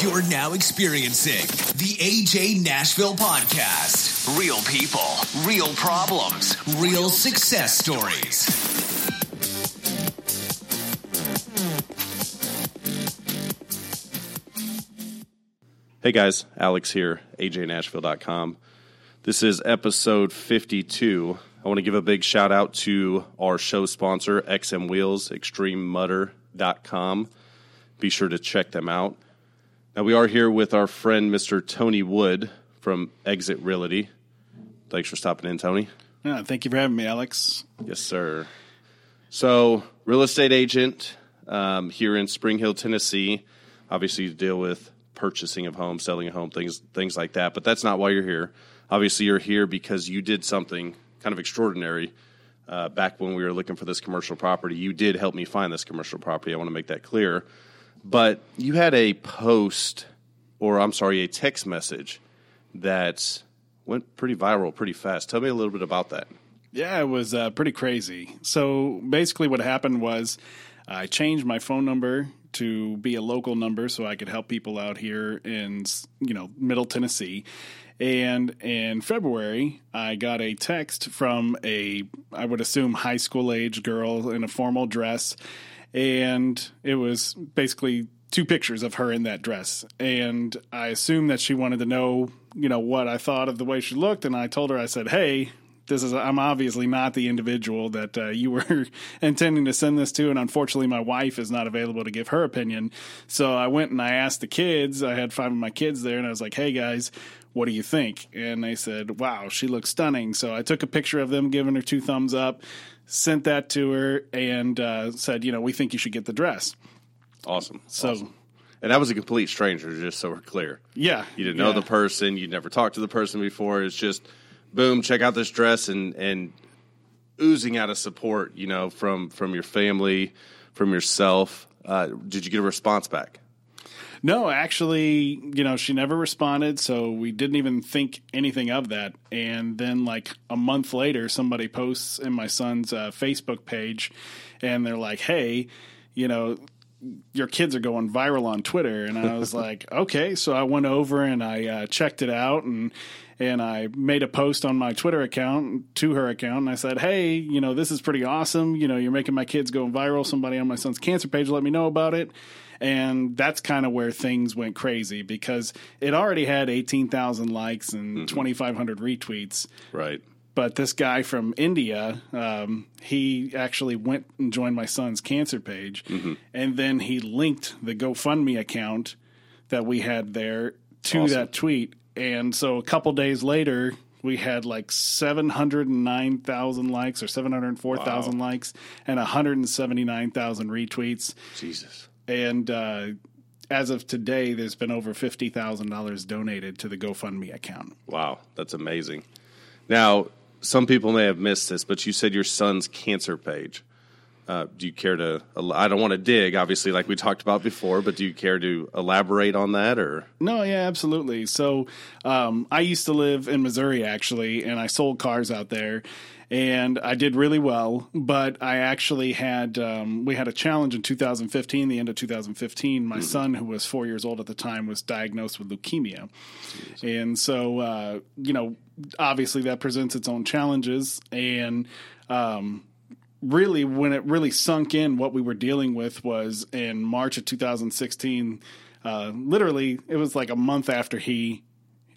You're now experiencing the AJ Nashville podcast. Real people, real problems, real success stories. Hey guys, Alex here, ajnashville.com. This is episode 52. I want to give a big shout out to our show sponsor, XM Wheels, extrememudder.com. Be sure to check them out. Now, we are here with our friend, Mr. Tony Wood from Exit Realty. Thanks for stopping in, Tony. Yeah, thank you for having me, Alex. Yes, sir. So, real estate agent um, here in Spring Hill, Tennessee. Obviously, you deal with purchasing of homes, selling a home, things things like that. But that's not why you're here. Obviously, you're here because you did something kind of extraordinary uh, back when we were looking for this commercial property. You did help me find this commercial property. I want to make that clear. But you had a post, or I'm sorry, a text message that went pretty viral pretty fast. Tell me a little bit about that. Yeah, it was uh, pretty crazy. So basically, what happened was I changed my phone number to be a local number so I could help people out here in you know Middle Tennessee. And in February, I got a text from a I would assume high school age girl in a formal dress, and it was basically two pictures of her in that dress. And I assumed that she wanted to know, you know, what I thought of the way she looked. And I told her, I said, hey, this is I'm obviously not the individual that uh, you were intending to send this to, and unfortunately, my wife is not available to give her opinion. So I went and I asked the kids. I had five of my kids there, and I was like, "Hey guys, what do you think?" And they said, "Wow, she looks stunning." So I took a picture of them, giving her two thumbs up, sent that to her, and uh, said, "You know, we think you should get the dress." Awesome. So. Awesome. And that was a complete stranger, just so we're clear. Yeah, You didn't know yeah. the person. You'd never talked to the person before. It's just, boom, check out this dress and and oozing out of support, you know, from from your family, from yourself. Uh, did you get a response back? No, actually, you know, she never responded, so we didn't even think anything of that. And then, like a month later, somebody posts in my son's uh, Facebook page, and they're like, "Hey, you know." Your kids are going viral on Twitter, and I was like, okay. So I went over and I uh, checked it out, and and I made a post on my Twitter account to her account, and I said, hey, you know, this is pretty awesome. You know, you're making my kids go viral. Somebody on my son's cancer page let me know about it. And that's kind of where things went crazy because it already had 18,000 likes and 2,500 retweets. Right. But this guy from India, um, he actually went and joined my son's cancer page. And then he linked the GoFundMe account that we had there to Awesome. that tweet. And so a couple days later, we had like 709,000 likes or 704,000 likes and 179,000 retweets. Jesus. And uh, as of today, there's been over $50,000 donated to the GoFundMe account. Wow, that's amazing. Now, some people may have missed this, but you said your son's cancer page. Uh, do you care to? I don't want to dig, obviously, like we talked about before, but do you care to elaborate on that, or No, yeah, absolutely. So um, I used to live in Missouri actually, and I sold cars out there, and I did really well. But I actually had um, we had a challenge in 2015, the end of 2015. My son, who was four years old at the time, was diagnosed with leukemia, and so uh, you know, obviously that presents its own challenges and. Um, really when it really sunk in what we were dealing with was in March of 2016 uh, literally it was like a month after he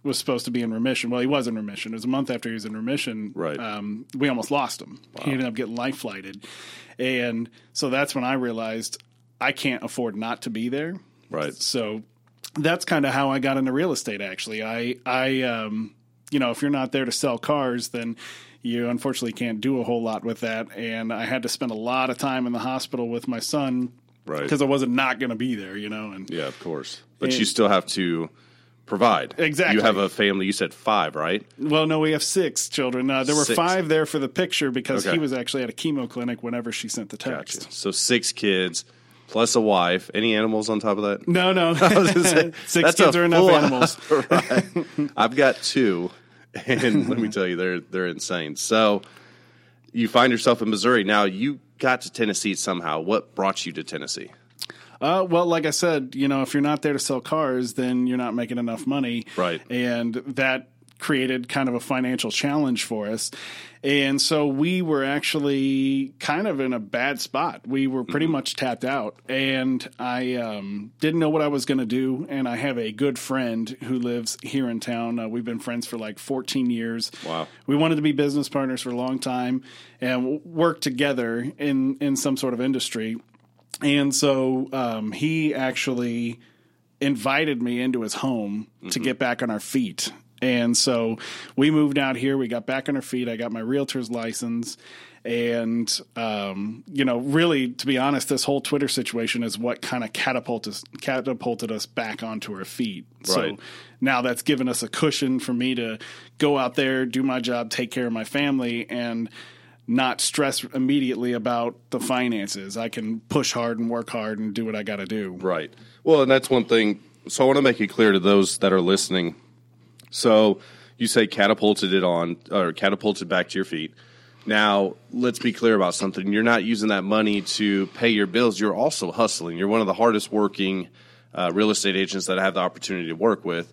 was supposed to be in remission well he was in remission it was a month after he was in remission Right. um, we almost lost him he ended up getting life flighted and so that's when I realized I can't afford not to be there right? so that's kind of how I got into real estate. Actually, I I um, you know if you're not there to sell cars, then you unfortunately can't do a whole lot with that. And I had to spend a lot of time in the hospital with my son Right. because I wasn't not going to be there. You know, and Yeah, of course. But you still have to provide. Exactly. You have a family. You said five, right? well, no, we have six children. Uh, there were Six. five there for the picture because Okay. he was actually at a chemo clinic whenever she sent the text. So six kids plus a wife. Any animals on top of that? No, no, was say, six kids are enough animals. right. I've got two, and let me tell you, they're they're insane. So you find yourself in Missouri now. You got to Tennessee somehow. What brought you to Tennessee? Uh, well, like I said, you know, if you're not there to sell cars, then you're not making enough money. Right. And that created kind of a financial challenge for us. And so we were actually kind of in a bad spot. We were pretty Mm-hmm. much tapped out. And I um, didn't know what I was going to do. And I have a good friend who lives here in town. Uh, we've been friends for like 14 years. Wow. We wanted to be business partners for a long time and work together in, in some sort of industry. And so um, he actually invited me into his home to get back on our feet. And so we moved out here. We got back on our feet. I got my realtor's license. And, um, you know, really, to be honest, this whole Twitter situation is what kind of catapulted, catapulted us back onto our feet. Right. So now that's given us a cushion for me to go out there, do my job, take care of my family, and not stress immediately about the finances. I can push hard and work hard and do what I got to do. Right. Well, and that's one thing. So I want to make it clear to those that are listening. So you say catapulted it on or catapulted back to your feet. Now, let's be clear about something. You're not using that money to pay your bills. You're also hustling. You're one of the hardest working uh, real estate agents that I have the opportunity to work with.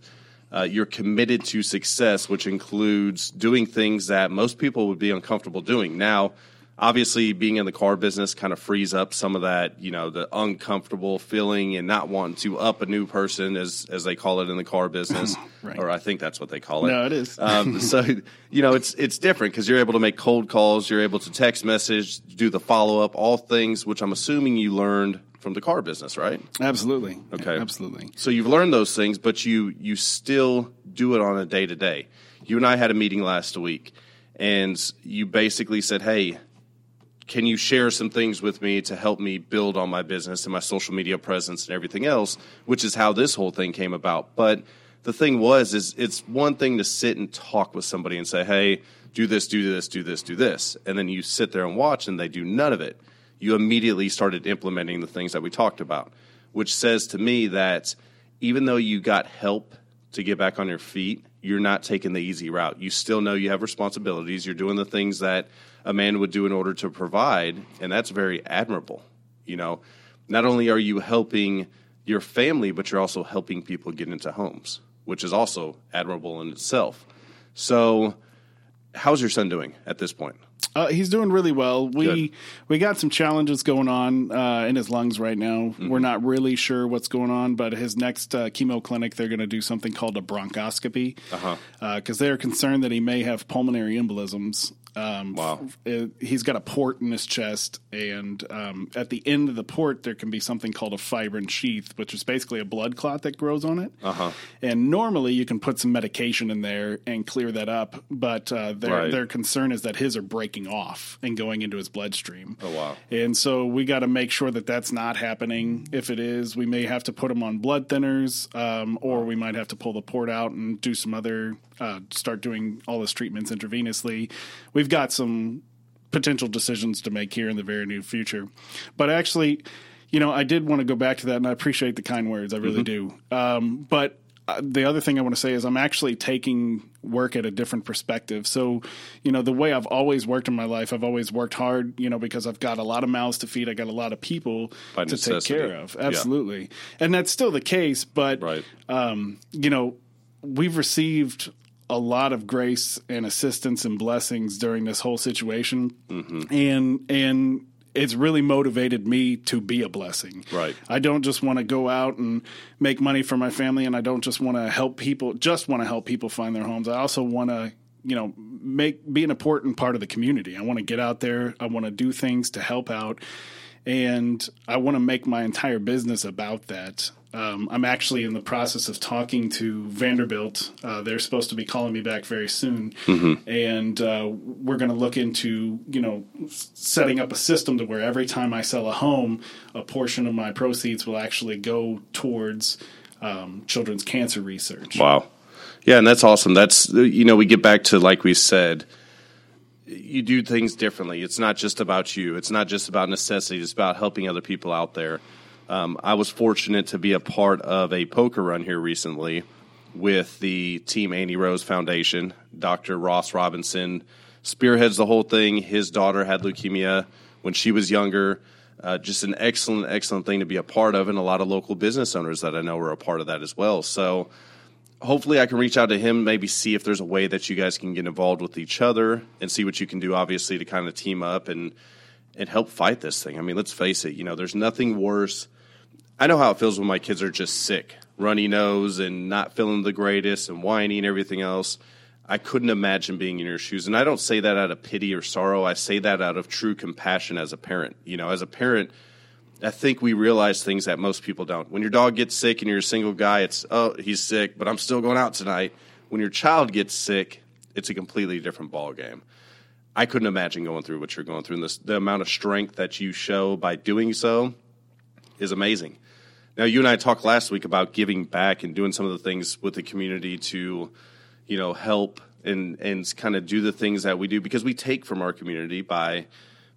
Uh, you're committed to success, which includes doing things that most people would be uncomfortable doing. Now, obviously, being in the car business kind of frees up some of that, you know, the uncomfortable feeling and not wanting to up a new person, as as they call it in the car business, Right. or I think that's what they call it. No, it is. Um, so you know, it's it's different because you're able to make cold calls, you're able to text message, do the follow up, all things which I'm assuming you learned from the car business, right? Absolutely. Okay. Absolutely. So you've learned those things, but you you still do it on a day to day. You and I had a meeting last week, and you basically said, "Hey, can you share some things with me to help me build on my business and my social media presence and everything else?" Which is how this whole thing came about. But the thing was, is it's one thing to sit and talk with somebody and say, "Hey, do this, do this, do this, do this," and then you sit there and watch, and they do none of it. You immediately started implementing the things that we talked about, which says to me that even though you got help to get back on your feet, you're not taking the easy route. You still know you have responsibilities. You're doing the things that a man would do in order to provide, and that's very admirable. You know, not only are you helping your family, but you're also helping people get into homes, which is also admirable in itself. So, how's your son doing at this point? Uh, he's doing really well. We Good. we got some challenges going on uh, in his lungs right now. Mm-hmm. We're not really sure what's going on, but his next uh, chemo clinic, they're going to do something called a bronchoscopy Uh-huh. because they're concerned that he may have pulmonary embolisms. Um, Wow. f- uh, he's got a port in his chest, and um, at the end of the port, there can be something called a fibrin sheath, which is basically a blood clot that grows on it. Uh-huh. And normally, you can put some medication in there and clear that up, but uh, their Right. their concern is that his are breaking off and going into his bloodstream. Oh, wow. And so we got to make sure that that's not happening. If it is, we may have to put him on blood thinners, um, or we might have to pull the port out and do some other, uh, start doing all his treatments intravenously. We've got some potential decisions to make here in the very near future. But actually, you know, I did want to go back to that, and I appreciate the kind words. I really do. Um, but uh, the other thing I want to say is I'm actually taking work at a different perspective. So, you know, the way I've always worked in my life, I've always worked hard, you know, because I've got a lot of mouths to feed. I got a lot of people By to necessity. take care of. Yeah. Absolutely. And that's still the case. But, Right. um, you know, we've received a lot of grace and assistance and blessings during this whole situation, mm-hmm. and and it's really motivated me to be a blessing. Right. I don't just want to go out and make money for my family, and I don't just want to help people. Just want to help people find their homes. I also want to. You know, make be an important part of the community. I want to get out there. I want to do things to help out, and I want to make my entire business about that. Um, I'm actually in the process of talking to Vanderbilt. Uh, they're supposed to be calling me back very soon, and uh, we're going to look into you know setting up a system to where every time I sell a home, a portion of my proceeds will actually go towards um, children's cancer research. Wow. Yeah, and that's awesome. That's you know, we get back to like we said, you do things differently. It's not just about you. It's not just about necessity. It's about helping other people out there. Um, I was fortunate to be a part of a poker run here recently with the Team Andy Rose Foundation. Dr. Ross Robinson spearheads the whole thing. His daughter had leukemia when she was younger. uh, just an excellent, excellent thing to be a part of, and a lot of local business owners that I know are a part of that as well. So hopefully I can reach out to him, maybe see if there's a way that you guys can get involved with each other and see what you can do, obviously, to kind of team up and and help fight this thing. I mean, let's face it, you know, there's nothing worse. I know how it feels when my kids are just sick, runny nose, and not feeling the greatest, and whining and everything else. I couldn't imagine being in your shoes. And I don't say that out of pity or sorrow. I say that out of true compassion as a parent. You know, as a parent, I think we realize things that most people don't. When your dog gets sick and you're a single guy, it's, oh, he's sick, but I'm still going out tonight. When your child gets sick, it's a completely different ball game. I couldn't imagine going through what you're going through. And this, the amount of strength that you show by doing so is amazing. Now, you and I talked last week about giving back and doing some of the things with the community to you know, help and and kind of do the things that we do because we take from our community by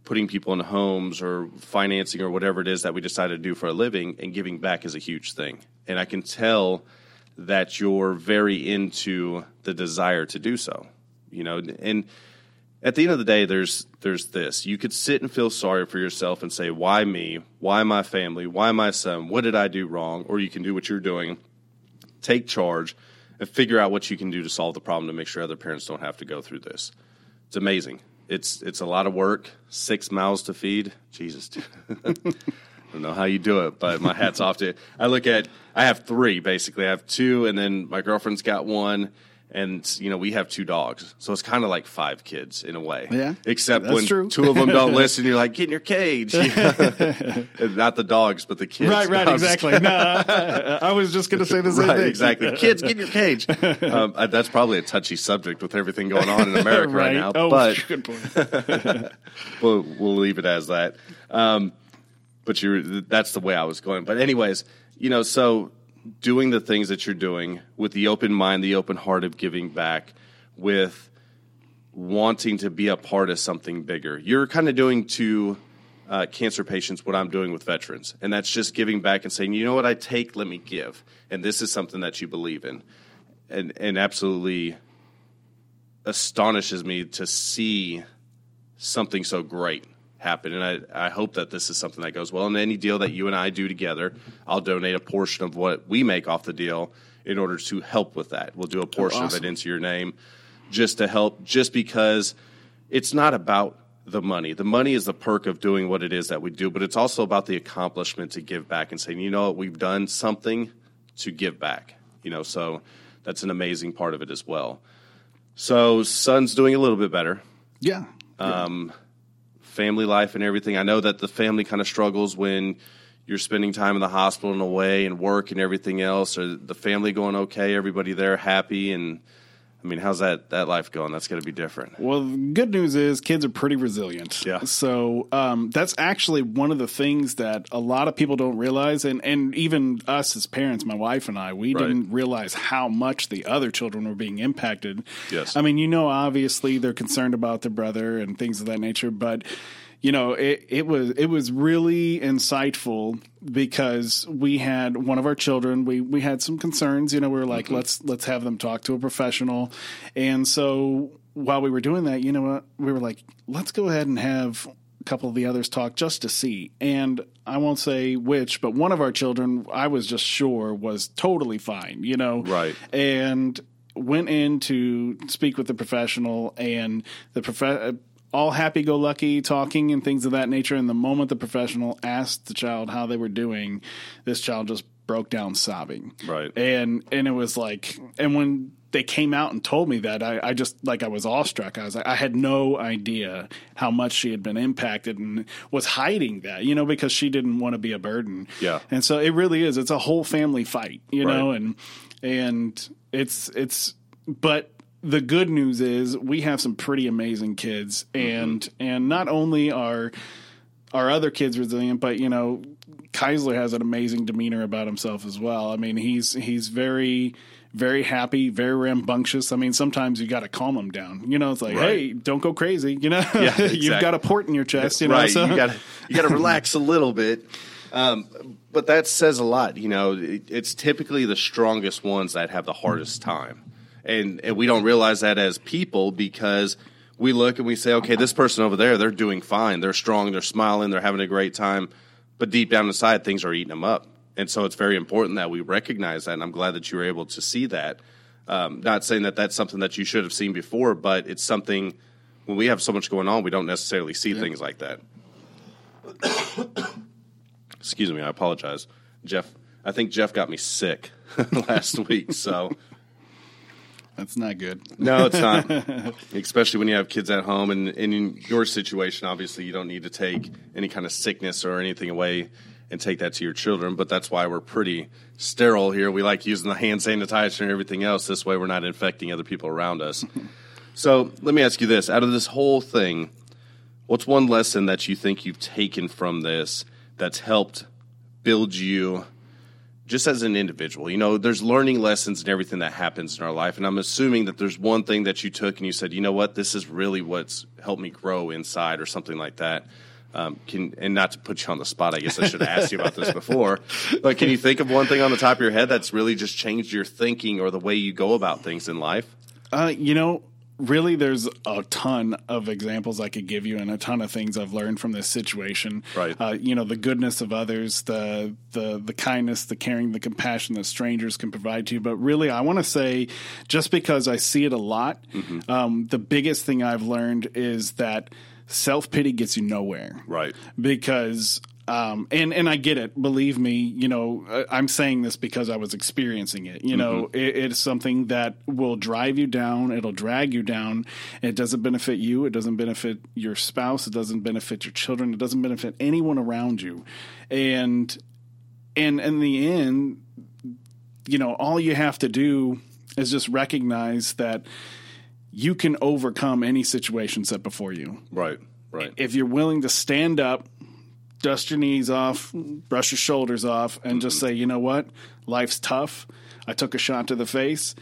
putting people in homes or financing or whatever it is that we decide to do for a living and giving back is a huge thing. And I can tell that you're very into the desire to do so. You know, and at the end of the day there's there's this. You could sit and feel sorry for yourself and say, "Why me? Why my family? Why my son? What did I do wrong?" Or you can do what you're doing. Take charge and figure out what you can do to solve the problem to make sure other parents don't have to go through this. It's amazing. It's it's a lot of work. Six mouths to feed. Jesus. I don't know how you do it, but my hat's off to. I look at I have three basically. I have two, and then my girlfriend's got one, and you know we have two dogs, so it's kind of like five kids in a way. Yeah, except that's when true. two of them don't listen, you're like, get in your cage. Not the dogs, but the kids. Right, right, No, exactly. No, I, I was just going to say the same right, thing. exactly. Kids, get in your cage. Um, that's probably a touchy subject with everything going on in America right, right now. Oh, but good point. we'll, we'll leave it as that. Um, but you're, that's the way I was going. But anyways, you know, so doing the things that you're doing with the open mind, the open heart of giving back, with wanting to be a part of something bigger. You're kind of doing to uh, cancer patients what I'm doing with veterans, and that's just giving back and saying, you know what, I take, let me give, and this is something that you believe in, and and absolutely astonishes me to see something so great happen. And I, I hope that this is something that goes well. And any deal that you and I do together, I'll donate a portion of what we make off the deal in order to help with that. We'll do a portion of awesome. it into your name just to help, just because it's not about the money. The money is the perk of doing what it is that we do, but it's also about the accomplishment to give back and saying, you know what, we've done something to give back. You know, so that's an amazing part of it as well. So son's doing a little bit better Yeah. Um, family life and everything. I know that the family kind of struggles when you're spending time in the hospital and away and work and everything else. Or the family going okay? Everybody there happy? And I mean, how's that that life going? That's going to be different. Well, the good news is kids are pretty resilient. Yeah. So um, that's actually one of the things that a lot of people don't realize, and and even us as parents, my wife and I, we Right. didn't realize how much the other children were being impacted. Yes. I mean, you know, obviously they're concerned about their brother and things of that nature, but you know, it, it was it was really insightful because we had one of our children. We we had some concerns. You know, we were like, mm-hmm. let's let's have them talk to a professional, and so while we were doing that, you know what, we were like, let's go ahead and have a couple of the others talk just to see. And I won't say which, but one of our children, I was just sure was totally fine. You know, Right. and went in to speak with the professional and the prof- all happy go lucky talking and things of that nature and the moment the professional asked the child how they were doing this child just broke down sobbing Right. and and it was like and when they came out and told me that I, I just like I was awestruck. I was like I had no idea how much she had been impacted and was hiding that, you know, because she didn't want to be a burden. Yeah. And so it really is. It's a whole family fight, you know, and and it's it's but the good news is we have some pretty amazing kids and and not only are our other kids resilient, but you know, Keisler has an amazing demeanor about himself as well. I mean, he's he's very very happy, very rambunctious. I mean, sometimes you got to calm him down. You know, it's like, Right. hey, don't go crazy. You know, Yeah, you've got a port in your chest. You know, right. so You got to you got to relax a little bit. Um, but that says a lot. You know, it, it's typically the strongest ones that have the hardest time, and and we don't realize that as people because we look and we say, okay, this person over there, they're doing fine. They're strong. They're smiling. They're having a great time. But deep down inside, things are eating them up. And so it's very important that we recognize that. And I'm glad that you were able to see that. Um, not saying that that's something that you should have seen before, but it's something when we have so much going on, we don't necessarily see things like that. Excuse me, I apologize. Jeff, I think Jeff got me sick last week. So That's not good. no, it's not. Especially when you have kids at home, and, and in your situation, obviously, you don't need to take any kind of sickness or anything away and take that to your children. But that's why we're pretty sterile here. We like using the hand sanitizer and everything else. This way, we're not infecting other people around us. so let me ask you this: out of this whole thing, what's one lesson that you think you've taken from this that's helped build you? Just as an individual, you know, there's learning lessons and everything that happens in our life. And I'm assuming that there's one thing that you took and you said, you know what, this is really what's helped me grow inside or something like that. Um, can and not to put you on the spot, I guess I should have asked you about this before. But can you think of one thing on the top of your head that's really just changed your thinking or the way you go about things in life? Uh, you know, really, there's a ton of examples I could give you, and a ton of things I've learned from this situation. Right. Uh, you know, the goodness of others, the the the kindness, the caring, the compassion that strangers can provide to you. But really, I want to say, just because I see it a lot, um, the biggest thing I've learned is that self pity gets you nowhere Right. because um, and and I get it. Believe me, you know I'm saying this because I was experiencing it. You know, it, it's something that will drive you down. It'll drag you down. It doesn't benefit you. It doesn't benefit your spouse. It doesn't benefit your children. It doesn't benefit anyone around you. And and in the end, you know, all you have to do is just recognize that you can overcome any situation set before you Right. Right. if you're willing to stand up, dust your knees off, brush your shoulders off, and just mm-hmm. say, you know what, life's tough. I took a shot to the face.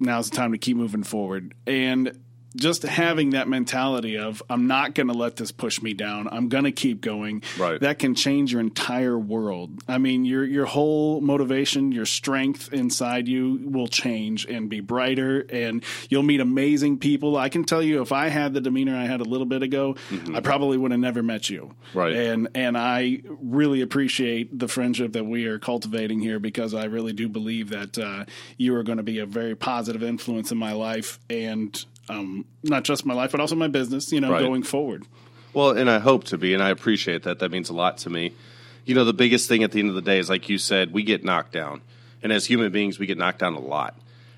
Now's the time to keep moving forward. And just having that mentality of I'm not going to let this push me down. I'm going to keep going. Right. That can change your entire world. I mean, your your whole motivation, your strength inside you will change and be brighter and you'll meet amazing people. I can tell you if I had the demeanor I had a little bit ago, I probably would have never met you. Right. And and I really appreciate the friendship that we are cultivating here because I really do believe that uh, you are going to be a very positive influence in my life and um, not just my life, but also my business. You know, Right. going forward. Well, and I hope to be, and I appreciate that. That means a lot to me. You know, the biggest thing at the end of the day is, like you said, we get knocked down. And as human beings, we get knocked down a lot.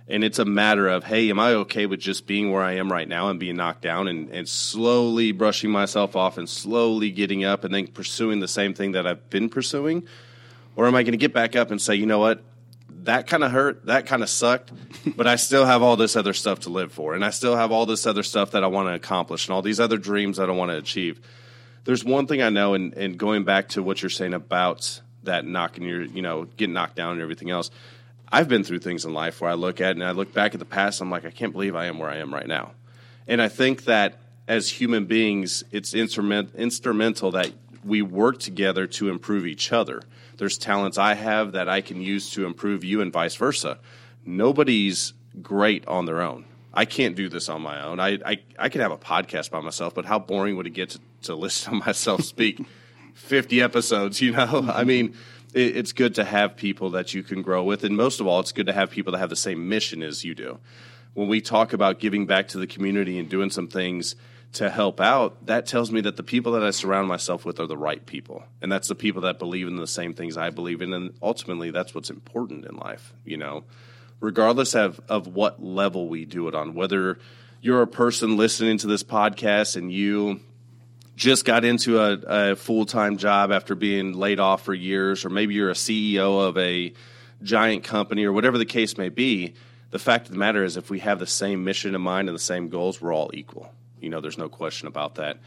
And it's a matter of, hey, am I okay with just being where I am right now and being knocked down and, and slowly brushing myself off and slowly getting up and then pursuing the same thing that I've been pursuing? Or am I going to get back up and say, you know what? That kind of hurt, that kind of sucked, but I still have all this other stuff to live for, and I still have all this other stuff that I want to accomplish, and all these other dreams that I want to achieve. There's one thing I know, and, and going back to what you're saying about that knocking your, you know, getting knocked down and everything else. I've been through things in life where I look at and I look back at the past. I'm like, I can't believe I am where I am right now, and I think that as human beings, it's instrument, instrumental that we work together to improve each other. There's talents I have that I can use to improve you, and vice versa. Nobody's great on their own. I can't do this on my own. I, I, I could have a podcast by myself, but how boring would it get to, to listen to myself speak 50 episodes, you know? I mean, it, it's good to have people that you can grow with. And most of all, it's good to have people that have the same mission as you do. When we talk about giving back to the community and doing some things to help out, that tells me that the people that I surround myself with are the right people. And that's the people that believe in the same things I believe in. And ultimately, that's what's important in life, you know? regardless of, of what level we do it on, whether you're a person listening to this podcast and you just got into a, a full time job after being laid off for years, or maybe you're a CEO of a giant company, or whatever the case may be, the fact of the matter is, if we have the same mission in mind and the same goals, we're all equal. You know, there's no question about that.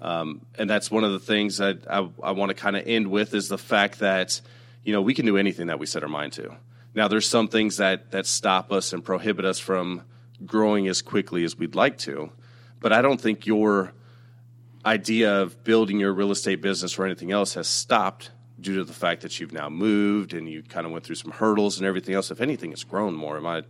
Um, and that's one of the things that I, I want to kind of end with is the fact that, you know, we can do anything that we set our mind to. Now, there's some things that, that stop us and prohibit us from growing as quickly as we'd like to. But I don't think your idea of building your real estate business or anything else has stopped due to the fact that you've now moved and you kind of went through some hurdles and everything else. If anything, it's grown more. Am I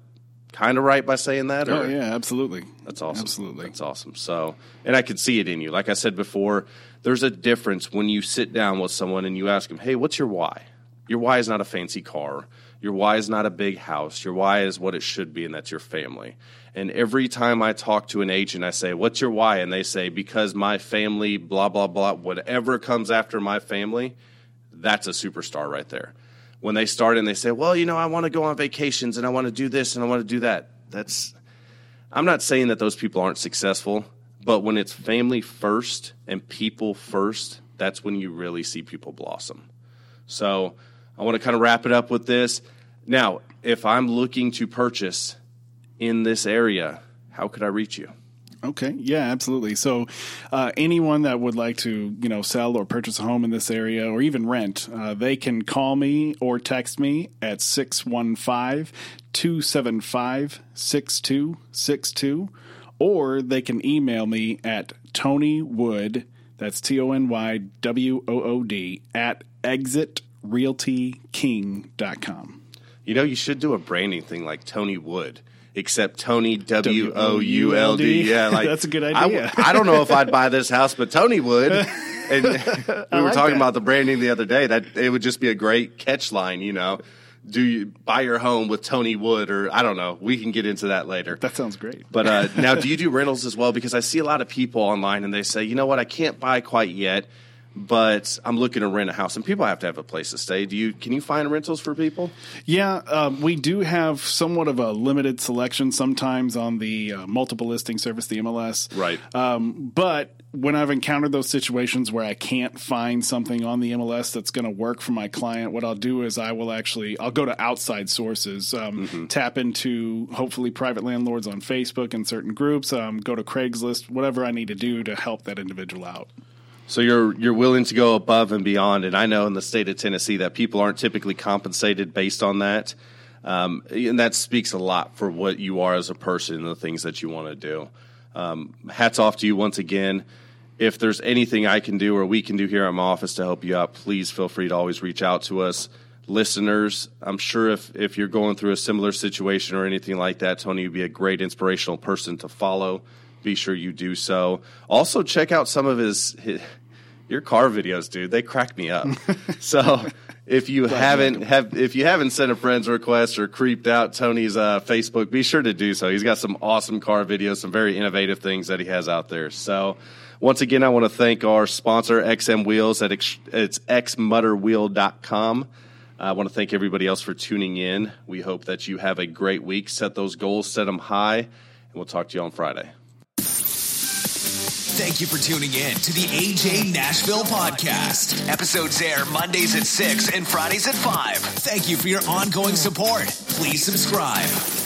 kind of right by saying that? Oh or- yeah, absolutely. That's awesome. Absolutely. That's awesome. So, and I could see it in you. Like I said before, there's a difference when you sit down with someone and you ask them, "Hey, what's your why?" Your why is not a fancy car. Your why is not a big house. Your why is what it should be, and that's your family. And every time I talk to an agent, I say, "What's your why?" And they say, "Because my family, blah blah blah, whatever comes after my family." That's a superstar right there. When they start and they say, "Well, you know, I want to go on vacations and I want to do this and I want to do that." That's I'm not saying that those people aren't successful, but when it's family first and people first, that's when you really see people blossom. So I want to kind of wrap it up with this. Now, if I'm looking to purchase in this area, how could I reach you? Okay, yeah, absolutely. So, uh, anyone that would like to, you know, sell or purchase a home in this area or even rent, uh, they can call me or text me at 615 275 6262, or they can email me at Tony Wood, that's T O N Y W O O D, at exitrealtyking.com. You know, you should do a branding thing like Tony Wood, except Tony W O U L D. Yeah, like That's a good I idea. I, don't know if I'd buy this house, but Tony would. And we were like talking that. about the branding the other day. That it would just be a great catch line. You know, do you buy your home with Tony Wood, or I don't know. We can get into that later. That sounds great. But uh, now, do you do rentals as well? Because I see a lot of people online, and they say, you know what, I can't buy quite yet, but I'm looking to rent a house, and people have to have a place to stay. Do you? Can you find rentals for people? Yeah, um, we do have somewhat of a limited selection sometimes on the uh, multiple listing service, the MLS. Right. Um, but when I've encountered those situations where I can't find something on the MLS that's going to work for my client, what I'll do is I will actually I'll go to outside sources, um, tap into hopefully private landlords on Facebook and certain groups, um, go to Craigslist, whatever I need to do to help that individual out. So you're you're willing to go above and beyond, and I know in the state of Tennessee that people aren't typically compensated based on that, um, and that speaks a lot for what you are as a person and the things that you want to do. Um, hats off to you once again. If there's anything I can do or we can do here at my office to help you out, please feel free to always reach out to us. Listeners, I'm sure if, if you're going through a similar situation or anything like that, Tony would be a great inspirational person to follow. Be sure you do so. Also, check out some of his, his your car videos, dude. They crack me up. so if you haven't have if you haven't sent a friend's request or creeped out Tony's uh, Facebook, be sure to do so. He's got some awesome car videos, some very innovative things that he has out there. So once again, I want to thank our sponsor XM Wheels at ex- it's xmutterwheel.com. I want to thank everybody else for tuning in. We hope that you have a great week. Set those goals, set them high, and we'll talk to you on Friday. Thank you for tuning in to the AJ Nashville podcast. Episodes air Mondays at 6 and Fridays at 5. Thank you for your ongoing support. Please subscribe.